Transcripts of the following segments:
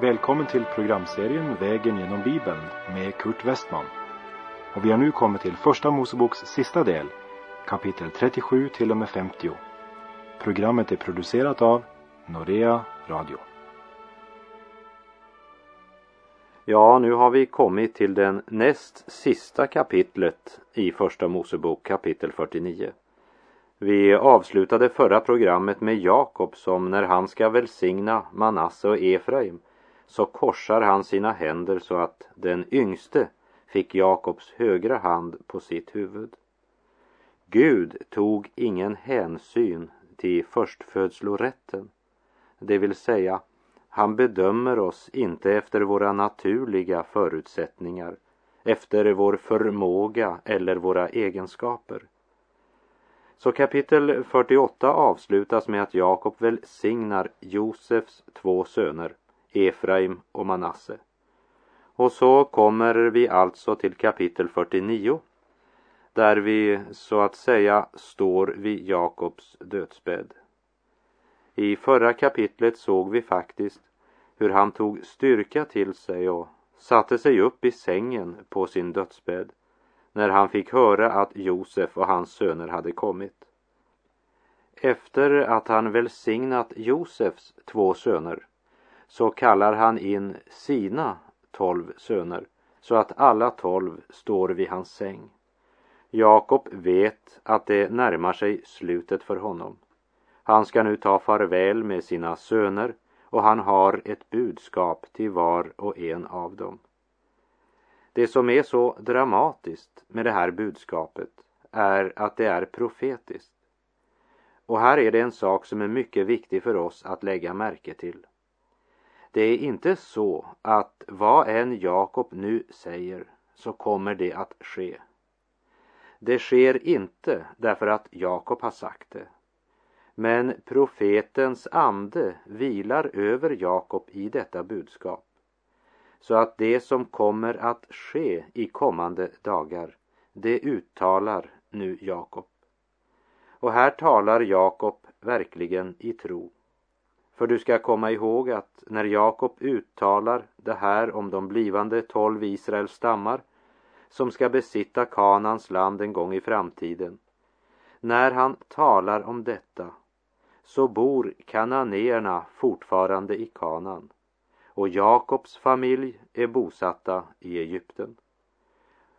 Välkommen till programserien Vägen genom Bibeln med Kurt Westman. Och vi har nu kommit till Första Moseboks sista del, kapitel 37 till och med 50. Programmet är producerat av Norea Radio. Ja, nu har vi kommit till den näst sista kapitlet i Första Mosebok kapitel 49. Vi avslutade förra programmet med Jakob som när han ska välsigna Manasse och Efraim så korsar han sina händer så att den yngste fick Jakobs högra hand på sitt huvud. Gud tog ingen hänsyn till förstfödslorätten, det vill säga han bedömer oss inte efter våra naturliga förutsättningar, efter vår förmåga eller våra egenskaper. Så kapitel 48 avslutas med att Jakob välsignar Josefs två söner, Efraim och Manasse. Och så kommer vi alltså till kapitel 49 där vi så att säga står vid Jakobs dödsbädd. I förra kapitlet såg vi faktiskt hur han tog styrka till sig och satte sig upp i sängen på sin dödsbädd när han fick höra att Josef och hans söner hade kommit. Efter att han välsignat Josefs två söner så kallar han in sina tolv söner så att alla tolv står vid hans säng. Jakob vet att det närmar sig slutet för honom. Han ska nu ta farväl med sina söner och han har ett budskap till var och en av dem. Det som är så dramatiskt med det här budskapet är att det är profetiskt. Och här är det en sak som är mycket viktig för oss att lägga märke till. Det är inte så att vad än Jakob nu säger så kommer det att ske. Det sker inte därför att Jakob har sagt det. Men profetens ande vilar över Jakob i detta budskap. Så att det som kommer att ske i kommande dagar, det uttalar nu Jakob. Och här talar Jakob verkligen i tro. För du ska komma ihåg att när Jakob uttalar det här om de blivande tolv Israels stammar som ska besitta Kanans land en gång i framtiden. När han talar om detta så bor kananéerna fortfarande i Kanan och Jakobs familj är bosatta i Egypten.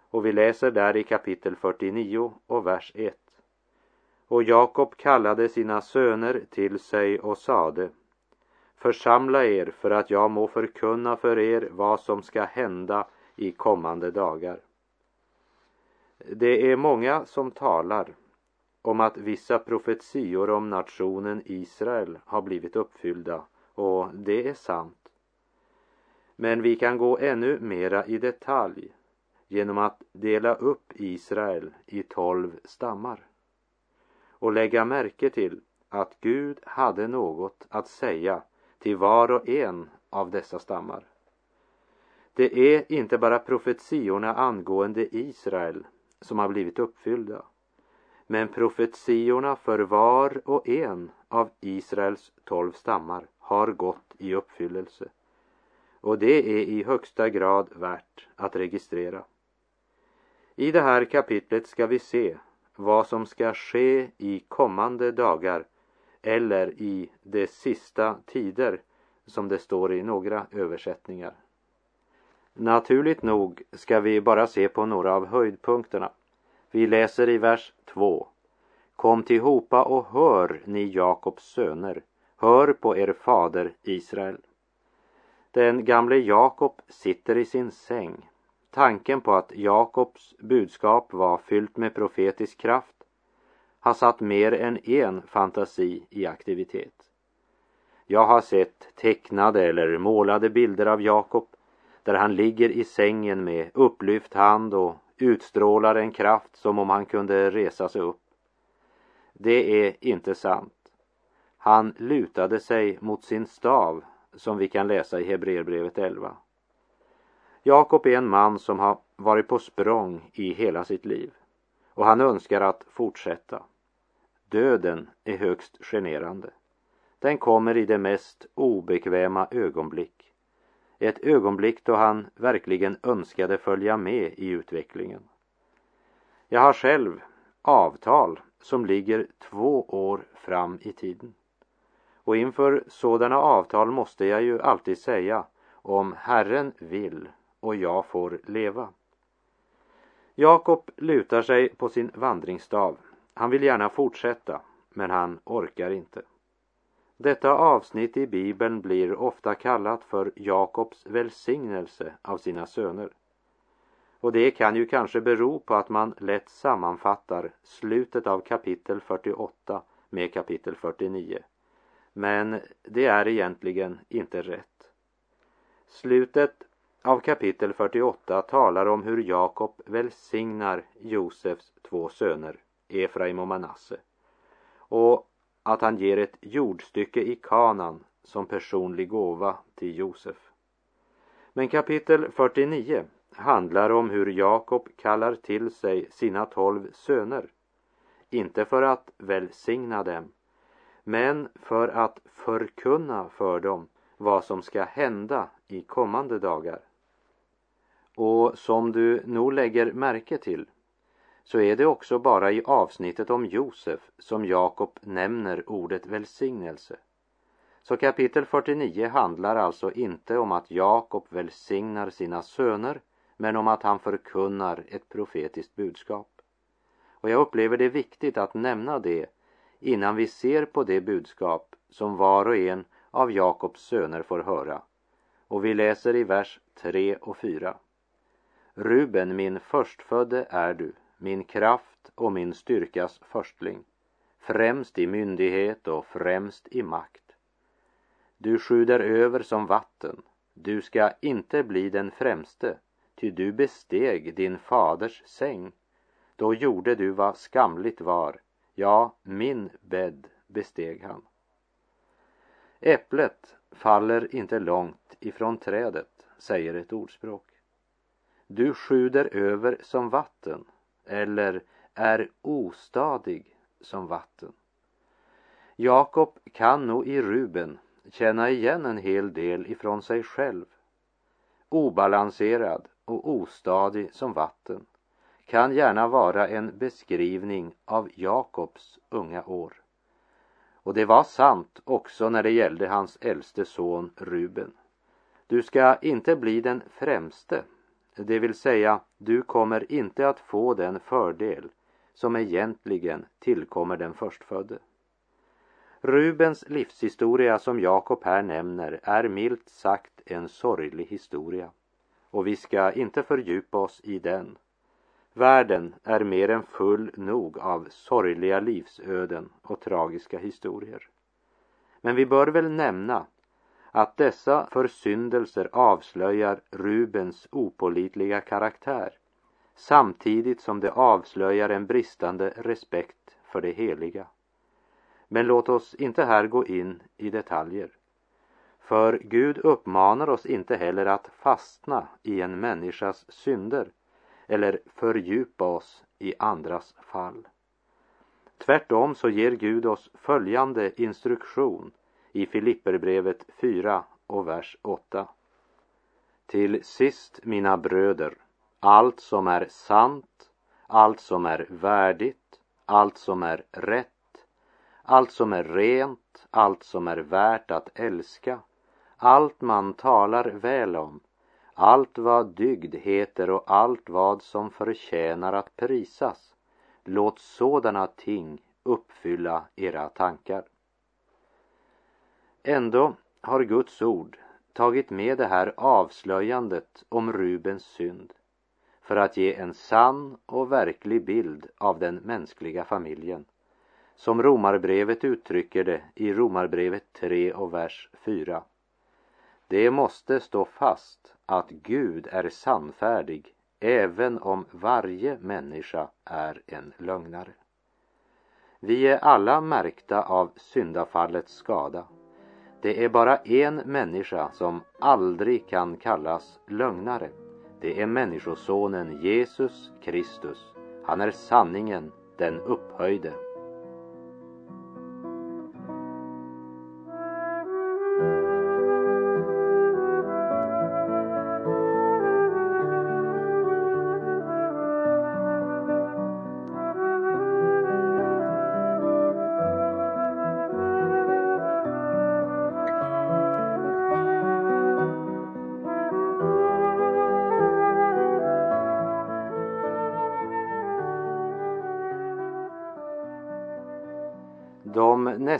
Och vi läser där i kapitel 49 och vers 1. Och Jakob kallade sina söner till sig och sade Församla er för att jag må förkunna för er vad som ska hända i kommande dagar. Det är många som talar om att vissa profetior om nationen Israel har blivit uppfyllda och det är sant. Men vi kan gå ännu mera i detalj genom att dela upp Israel i tolv stammar och lägga märke till att Gud hade något att säga till var och en av dessa stammar. Det är inte bara profetiorna angående Israel som har blivit uppfyllda. Men profetiorna för var och en av Israels tolv stammar har gått i uppfyllelse. Och det är i högsta grad värt att registrera. I det här kapitlet ska vi se vad som ska ske i kommande dagar eller i de sista tider som det står i några översättningar. Naturligt nog ska vi bara se på några av höjdpunkterna. Vi läser i vers 2. Kom tillhopa och hör, ni Jakobs söner, hör på er fader Israel. Den gamle Jakob sitter i sin säng. Tanken på att Jakobs budskap var fyllt med profetisk kraft har satt mer än en fantasi i aktivitet. Jag har sett tecknade eller målade bilder av Jakob där han ligger i sängen med upplyft hand och utstrålar en kraft som om han kunde resa sig upp. Det är inte sant. Han lutade sig mot sin stav som vi kan läsa i Hebreerbrevet 11. Jakob är en man som har varit på språng i hela sitt liv och han önskar att fortsätta. Döden är högst generande. Den kommer i det mest obekväma ögonblick Ett ögonblick då han verkligen önskade följa med i utvecklingen. Jag har själv avtal som ligger två år fram i tiden. Och inför sådana avtal måste jag ju alltid säga om Herren vill och jag får leva. Jakob lutar sig på sin vandringsstav. Han vill gärna fortsätta, men han orkar inte. Detta avsnitt i Bibeln blir ofta kallat för Jakobs välsignelse av sina söner. Och det kan ju kanske bero på att man lätt sammanfattar slutet av kapitel 48 med kapitel 49. Men det är egentligen inte rätt. Slutet av kapitel 48 talar om hur Jakob välsignar Josefs två söner, Efraim och Manasse. Och att han ger ett jordstycke i Kanan som personlig gåva till Josef. Men kapitel 49 handlar om hur Jakob kallar till sig sina tolv söner. Inte för att välsigna dem, men för att förkunna för dem vad som ska hända i kommande dagar. Och som du nog lägger märke till så är det också bara i avsnittet om Josef som Jakob nämner ordet välsignelse. Så kapitel 49 handlar alltså inte om att Jakob välsignar sina söner men om att han förkunnar ett profetiskt budskap. Och jag upplever det viktigt att nämna det innan vi ser på det budskap som var och en av Jakobs söner får höra. Och vi läser i vers 3 och 4. Ruben, min förstfödde är du, min kraft och min styrkas förstling, främst i myndighet och främst i makt. Du sjuder över som vatten, du ska inte bli den främste, ty du besteg din faders säng. Då gjorde du vad skamligt var, ja, min bädd besteg han. Äpplet faller inte långt ifrån trädet, säger ett ordspråk. Du sjuder över som vatten eller är ostadig som vatten. Jakob kan nog i Ruben känna igen en hel del ifrån sig själv. Obalanserad och ostadig som vatten kan gärna vara en beskrivning av Jakobs unga år. Och det var sant också när det gällde hans äldste son Ruben. Du ska inte bli den främste, det vill säga du kommer inte att få den fördel som egentligen tillkommer den förstfödde. Rubens livshistoria som Jakob här nämner är milt sagt en sorglig historia och vi ska inte fördjupa oss i den. Världen är mer än full nog av sorgliga livsöden och tragiska historier. Men vi bör väl nämna att dessa försyndelser avslöjar Rubens opolitliga karaktär samtidigt som det avslöjar en bristande respekt för det heliga. Men låt oss inte här gå in i detaljer. För Gud uppmanar oss inte heller att fastna i en människas synder eller fördjupa oss i andras fall. Tvärtom så ger Gud oss följande instruktion i Filipperbrevet 4 och vers 8. Till sist, mina bröder, allt som är sant, allt som är värdigt, allt som är rätt, allt som är rent, allt som är värt att älska, allt man talar väl om, allt vad dygd heter och allt vad som förtjänar att prisas, låt sådana ting uppfylla era tankar. Ändå har Guds ord tagit med det här avslöjandet om Rubens synd för att ge en sann och verklig bild av den mänskliga familjen som Romarbrevet uttrycker det i Romarbrevet 3 och vers 4. Det måste stå fast att Gud är sannfärdig även om varje människa är en lögnare. Vi är alla märkta av syndafallets skada det är bara en människa som aldrig kan kallas lögnare. Det är Människosonen Jesus Kristus. Han är sanningen, den upphöjde.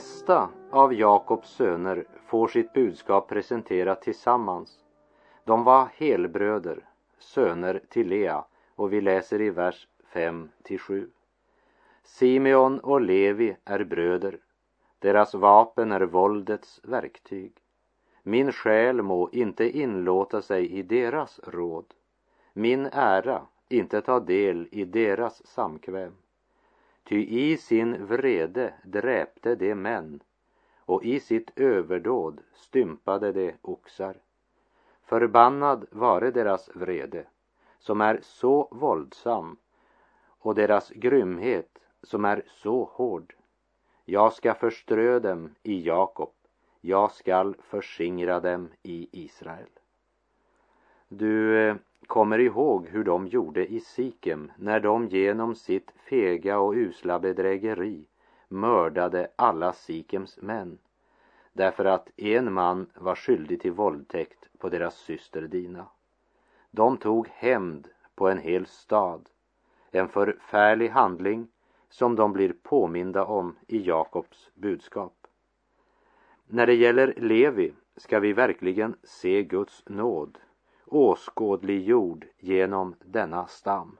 Flesta av Jakobs söner får sitt budskap presenterat tillsammans. De var helbröder, söner till Lea och vi läser i vers 5 till 7. Simeon och Levi är bröder. Deras vapen är våldets verktyg. Min själ må inte inlåta sig i deras råd. Min ära inte ta del i deras samkväm. Ty i sin vrede dräpte de män och i sitt överdåd stympade de oxar. Förbannad vare deras vrede, som är så våldsam, och deras grymhet, som är så hård. Jag ska förströ dem i Jakob, jag skall förskingra dem i Israel. Du eh, kommer ihåg hur de gjorde i Sikem när de genom sitt fega och usla bedrägeri mördade alla Sikems män därför att en man var skyldig till våldtäkt på deras syster Dina. De tog hämnd på en hel stad, en förfärlig handling som de blir påminda om i Jakobs budskap. När det gäller Levi ska vi verkligen se Guds nåd åskådliggjord genom denna stam.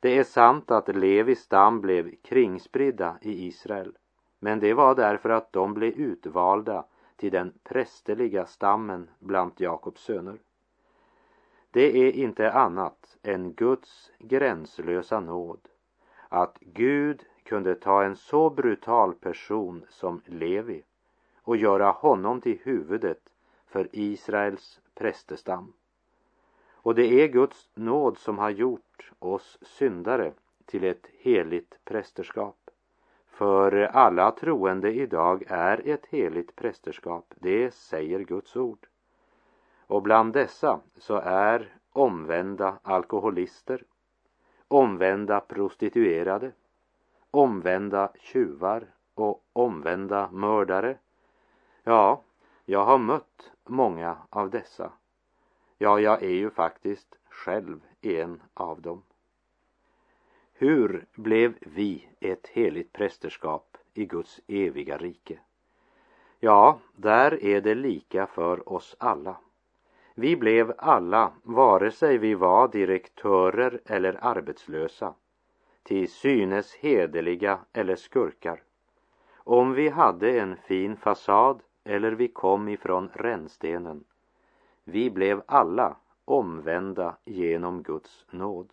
Det är sant att Levis stam blev kringspridda i Israel, men det var därför att de blev utvalda till den prästerliga stammen bland Jakobs söner. Det är inte annat än Guds gränslösa nåd att Gud kunde ta en så brutal person som Levi och göra honom till huvudet för Israels prästestam. Och det är Guds nåd som har gjort oss syndare till ett heligt prästerskap. För alla troende idag är ett heligt prästerskap, det säger Guds ord. Och bland dessa så är omvända alkoholister, omvända prostituerade, omvända tjuvar och omvända mördare. Ja, jag har mött många av dessa Ja, jag är ju faktiskt själv en av dem. Hur blev vi ett heligt prästerskap i Guds eviga rike? Ja, där är det lika för oss alla. Vi blev alla, vare sig vi var direktörer eller arbetslösa, till synes hederliga eller skurkar. Om vi hade en fin fasad eller vi kom ifrån rännstenen vi blev alla omvända genom Guds nåd.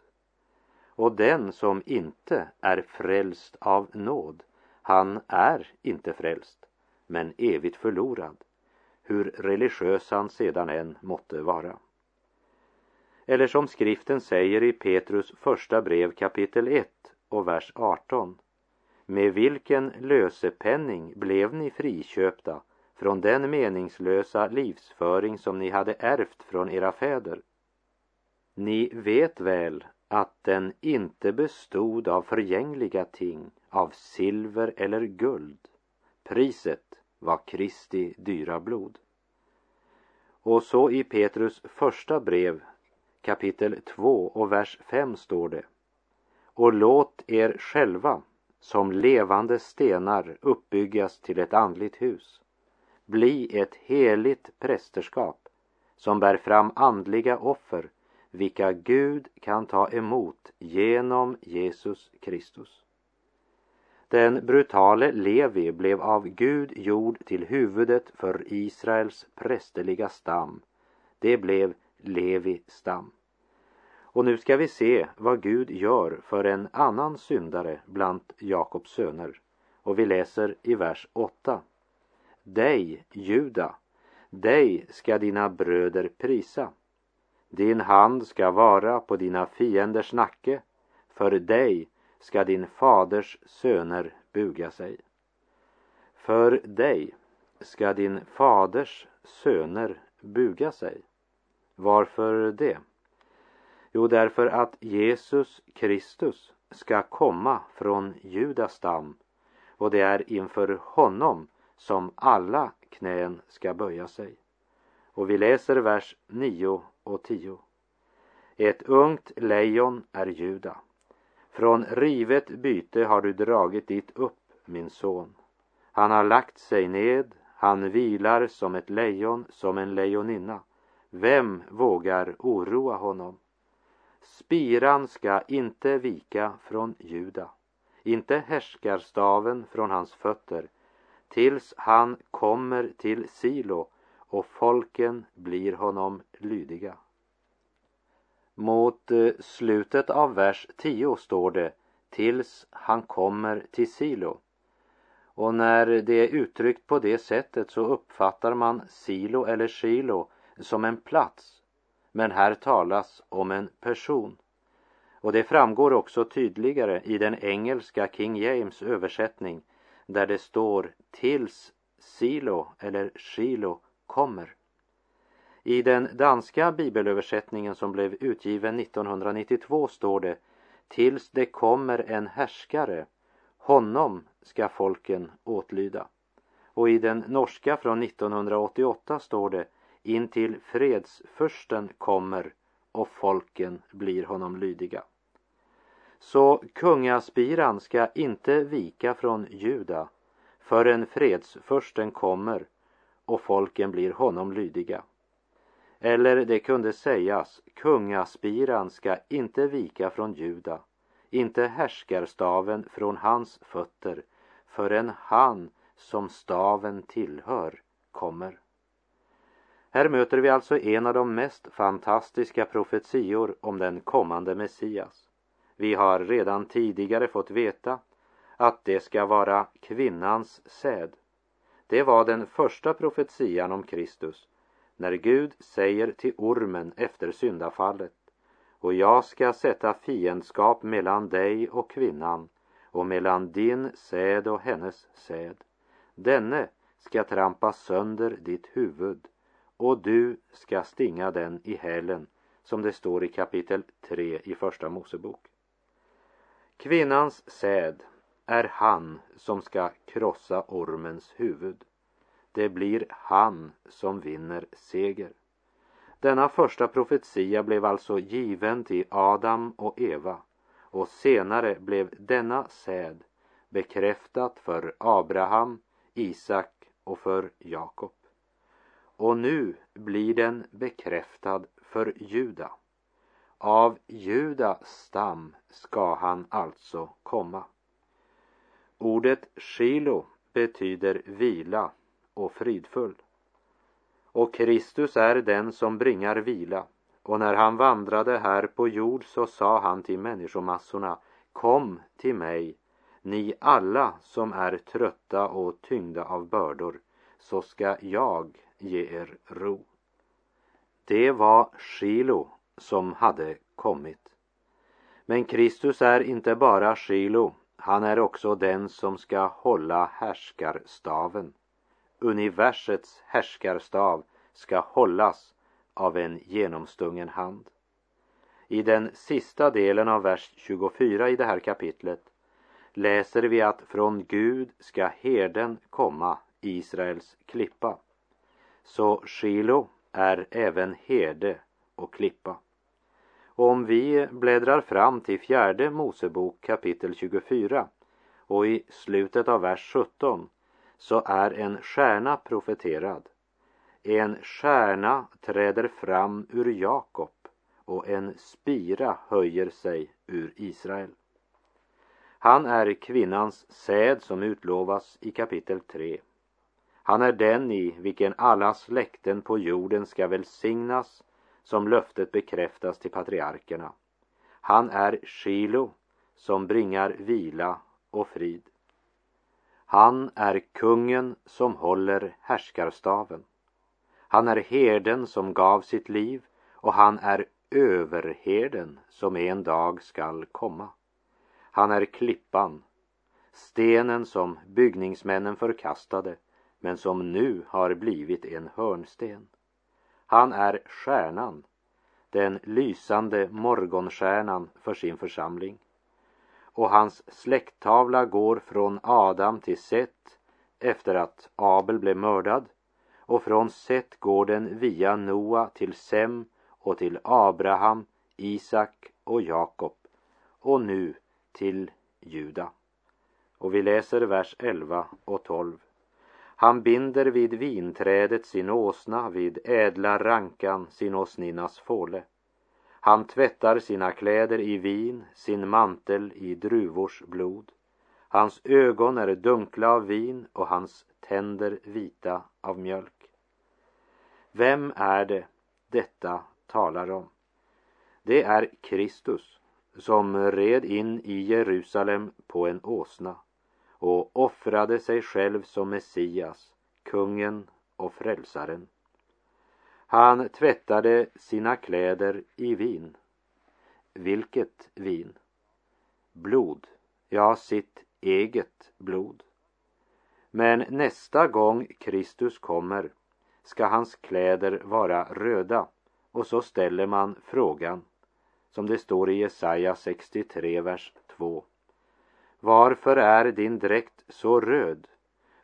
Och den som inte är frälst av nåd, han är inte frälst, men evigt förlorad, hur religiös han sedan än måtte vara. Eller som skriften säger i Petrus första brev kapitel 1 och vers 18. Med vilken lösepenning blev ni friköpta från den meningslösa livsföring som ni hade ärvt från era fäder. Ni vet väl att den inte bestod av förgängliga ting, av silver eller guld. Priset var Kristi dyra blod. Och så i Petrus första brev kapitel 2 och vers 5 står det Och låt er själva som levande stenar uppbyggas till ett andligt hus bli ett heligt prästerskap som bär fram andliga offer vilka Gud kan ta emot genom Jesus Kristus. Den brutale Levi blev av Gud gjord till huvudet för Israels prästerliga stam. Det blev Levi stam. Och nu ska vi se vad Gud gör för en annan syndare bland Jakobs söner. Och vi läser i vers 8. Dig, Juda, dig ska dina bröder prisa. Din hand ska vara på dina fienders nacke, för dig ska din faders söner buga sig. För dig ska din faders söner buga sig. Varför det? Jo, därför att Jesus Kristus ska komma från Judas stam och det är inför honom som alla knän ska böja sig. Och vi läser vers 9 och 10. Ett ungt lejon är Juda. Från rivet byte har du dragit dit upp, min son. Han har lagt sig ned, han vilar som ett lejon, som en lejoninna. Vem vågar oroa honom? Spiran ska inte vika från Juda, inte härskarstaven från hans fötter, tills han kommer till Silo och folken blir honom lydiga. Mot eh, slutet av vers 10 står det tills han kommer till Silo. Och när det är uttryckt på det sättet så uppfattar man Silo eller Shilo som en plats. Men här talas om en person. Och det framgår också tydligare i den engelska King James översättning där det står tills Silo eller Shilo kommer. I den danska bibelöversättningen som blev utgiven 1992 står det tills det kommer en härskare, honom ska folken åtlyda. Och i den norska från 1988 står det intill fredsförsten kommer och folken blir honom lydiga. Så kungaspiran ska inte vika från Juda förrän fredsförsten kommer och folken blir honom lydiga. Eller det kunde sägas, kungaspiran ska inte vika från Juda, inte härskarstaven från hans fötter, förrän han som staven tillhör kommer. Här möter vi alltså en av de mest fantastiska profetior om den kommande Messias. Vi har redan tidigare fått veta att det ska vara kvinnans säd. Det var den första profetian om Kristus när Gud säger till ormen efter syndafallet och jag ska sätta fiendskap mellan dig och kvinnan och mellan din säd och hennes säd. Denne ska trampa sönder ditt huvud och du ska stinga den i hälen som det står i kapitel 3 i Första Mosebok. Kvinnans säd är han som ska krossa ormens huvud. Det blir han som vinner seger. Denna första profetia blev alltså given till Adam och Eva och senare blev denna säd bekräftat för Abraham, Isak och för Jakob. Och nu blir den bekräftad för Juda. Av Juda stam ska han alltså komma. Ordet Shilo betyder vila och fridfull. Och Kristus är den som bringar vila. Och när han vandrade här på jord så sa han till människomassorna Kom till mig, ni alla som är trötta och tyngda av bördor, så ska jag ge er ro. Det var Shilo som hade kommit. Men Kristus är inte bara Shilo, han är också den som ska hålla härskarstaven. Universets härskarstav ska hållas av en genomstungen hand. I den sista delen av vers 24 i det här kapitlet läser vi att från Gud ska herden komma, Israels klippa. Så Shilo är även herde och klippa. Och om vi bläddrar fram till fjärde Mosebok kapitel 24 och i slutet av vers 17 så är en stjärna profeterad. En stjärna träder fram ur Jakob och en spira höjer sig ur Israel. Han är kvinnans säd som utlovas i kapitel 3. Han är den i vilken alla släkten på jorden ska välsignas som löftet bekräftas till patriarkerna. Han är Shilo som bringar vila och frid. Han är kungen som håller härskarstaven. Han är herden som gav sitt liv och han är överherden som en dag skall komma. Han är klippan, stenen som byggningsmännen förkastade men som nu har blivit en hörnsten. Han är stjärnan, den lysande morgonstjärnan för sin församling. Och hans släkttavla går från Adam till Set efter att Abel blev mördad och från Set går den via Noa till Sem och till Abraham, Isak och Jakob och nu till Juda. Och vi läser vers 11 och 12. Han binder vid vinträdet sin åsna, vid ädla rankan sin åsninnas fåle. Han tvättar sina kläder i vin, sin mantel i druvors blod. Hans ögon är dunkla av vin och hans tänder vita av mjölk. Vem är det detta talar om? Det är Kristus som red in i Jerusalem på en åsna och offrade sig själv som Messias, kungen och frälsaren. Han tvättade sina kläder i vin. Vilket vin? Blod, ja, sitt eget blod. Men nästa gång Kristus kommer ska hans kläder vara röda och så ställer man frågan som det står i Jesaja 63, vers 2. Varför är din dräkt så röd?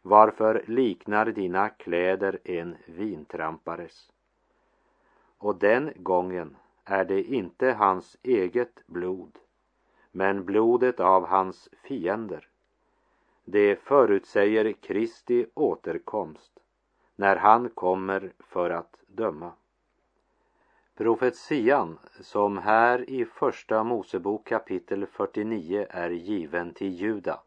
Varför liknar dina kläder en vintrampares? Och den gången är det inte hans eget blod, men blodet av hans fiender. Det förutsäger Kristi återkomst när han kommer för att döma. Profetian som här i Första Mosebok kapitel 49 är given till Juda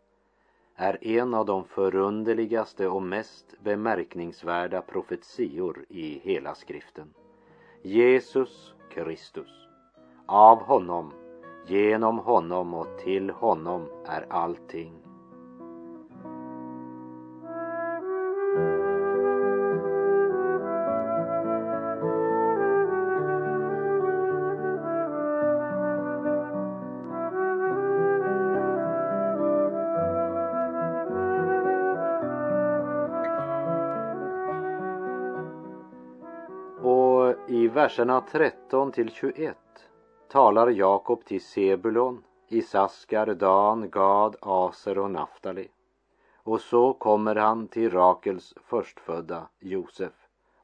är en av de förunderligaste och mest bemärkningsvärda profetior i hela skriften. Jesus Kristus. Av honom, genom honom och till honom är allting. Verserna 13 till 21 talar Jakob till Sebulon, Isaskar, Dan, Gad, Aser och Naftali. Och så kommer han till Rakels förstfödda Josef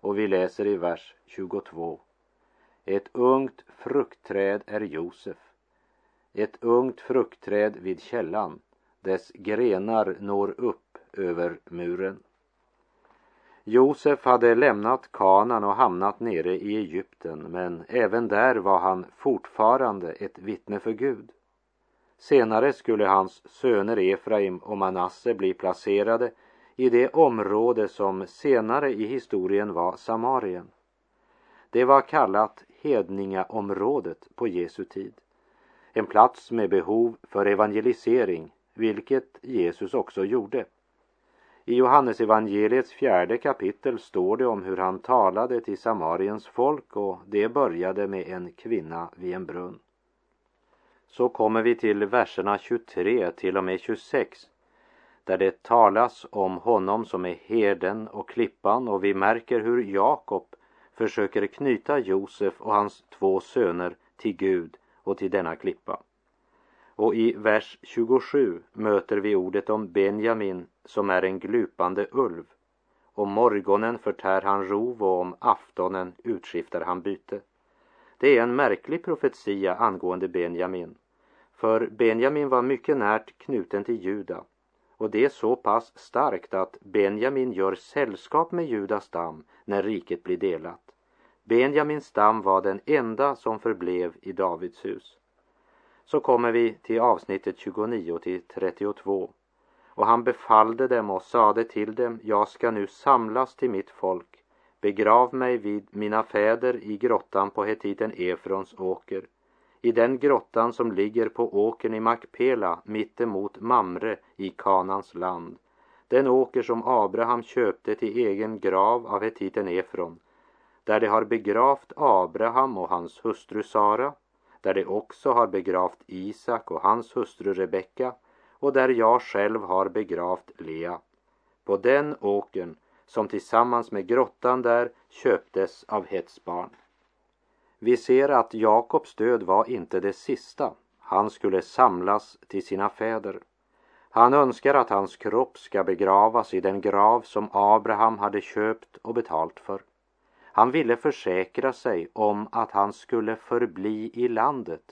och vi läser i vers 22. Ett ungt fruktträd är Josef, ett ungt fruktträd vid källan, dess grenar når upp över muren. Josef hade lämnat Kanan och hamnat nere i Egypten men även där var han fortfarande ett vittne för Gud. Senare skulle hans söner Efraim och Manasse bli placerade i det område som senare i historien var Samarien. Det var kallat Hedningaområdet på Jesu tid. En plats med behov för evangelisering, vilket Jesus också gjorde. I Johannesevangeliets fjärde kapitel står det om hur han talade till Samariens folk och det började med en kvinna vid en brunn. Så kommer vi till verserna 23 till och med 26 där det talas om honom som är herden och klippan och vi märker hur Jakob försöker knyta Josef och hans två söner till Gud och till denna klippa. Och i vers 27 möter vi ordet om Benjamin som är en glupande ulv. Om morgonen förtär han rov och om aftonen utskiftar han byte. Det är en märklig profetia angående Benjamin. För Benjamin var mycket närt knuten till Juda och det är så pass starkt att Benjamin gör sällskap med Judas stam när riket blir delat. Benjamins stam var den enda som förblev i Davids hus så kommer vi till avsnittet 29 till 32. Och han befallde dem och sade till dem, jag ska nu samlas till mitt folk. Begrav mig vid mina fäder i grottan på hetiten Efrons åker. I den grottan som ligger på åkern i Makpela mittemot Mamre i Kanans land. Den åker som Abraham köpte till egen grav av hetiten Efron. Där de har begravt Abraham och hans hustru Sara där de också har begravt Isak och hans hustru Rebecka och där jag själv har begravt Lea. På den åkern som tillsammans med grottan där köptes av Hets barn. Vi ser att Jakobs död var inte det sista. Han skulle samlas till sina fäder. Han önskar att hans kropp ska begravas i den grav som Abraham hade köpt och betalt för. Han ville försäkra sig om att han skulle förbli i landet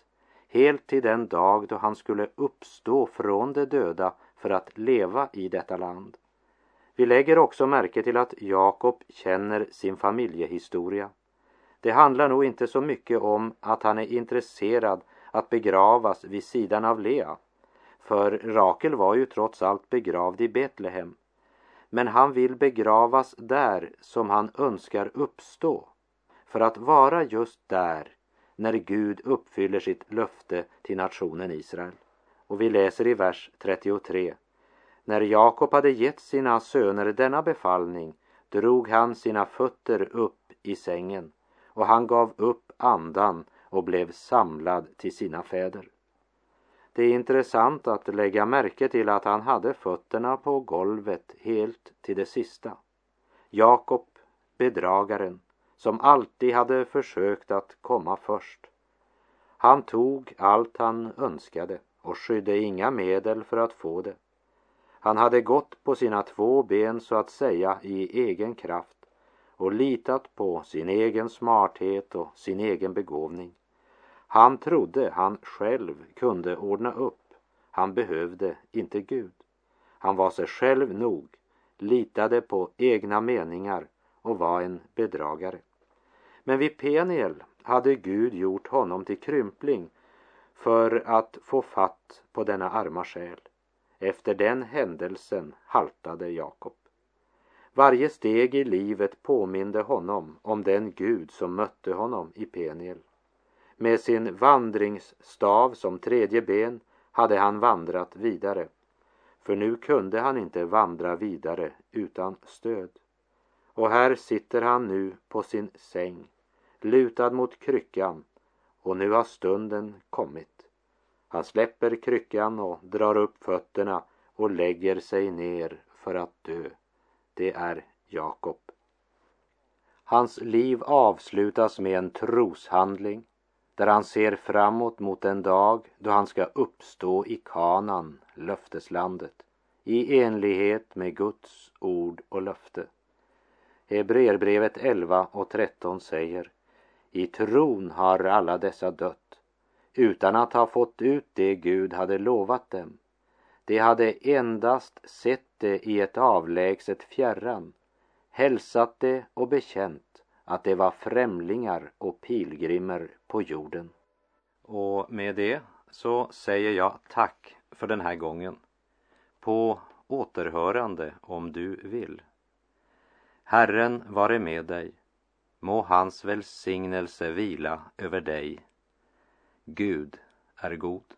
helt till den dag då han skulle uppstå från de döda för att leva i detta land. Vi lägger också märke till att Jakob känner sin familjehistoria. Det handlar nog inte så mycket om att han är intresserad att begravas vid sidan av Lea. För Rakel var ju trots allt begravd i Betlehem. Men han vill begravas där som han önskar uppstå. För att vara just där när Gud uppfyller sitt löfte till nationen Israel. Och vi läser i vers 33. När Jakob hade gett sina söner denna befallning drog han sina fötter upp i sängen och han gav upp andan och blev samlad till sina fäder. Det är intressant att lägga märke till att han hade fötterna på golvet helt till det sista. Jakob, bedragaren, som alltid hade försökt att komma först. Han tog allt han önskade och skydde inga medel för att få det. Han hade gått på sina två ben så att säga i egen kraft och litat på sin egen smarthet och sin egen begåvning. Han trodde han själv kunde ordna upp. Han behövde inte Gud. Han var sig själv nog, litade på egna meningar och var en bedragare. Men vid Peniel hade Gud gjort honom till krympling för att få fatt på denna arma själ. Efter den händelsen haltade Jakob. Varje steg i livet påminde honom om den Gud som mötte honom i Peniel. Med sin vandringsstav som tredje ben hade han vandrat vidare. För nu kunde han inte vandra vidare utan stöd. Och här sitter han nu på sin säng, lutad mot kryckan och nu har stunden kommit. Han släpper kryckan och drar upp fötterna och lägger sig ner för att dö. Det är Jakob. Hans liv avslutas med en troshandling där han ser framåt mot den dag då han ska uppstå i kanan, löfteslandet, i enlighet med Guds ord och löfte. Hebreerbrevet 11 och 13 säger I tron har alla dessa dött utan att ha fått ut det Gud hade lovat dem. De hade endast sett det i ett avlägset fjärran, hälsat det och bekänt att det var främlingar och pilgrimer på jorden. Och med det så säger jag tack för den här gången. På återhörande om du vill. Herren vare med dig. Må hans välsignelse vila över dig. Gud är god.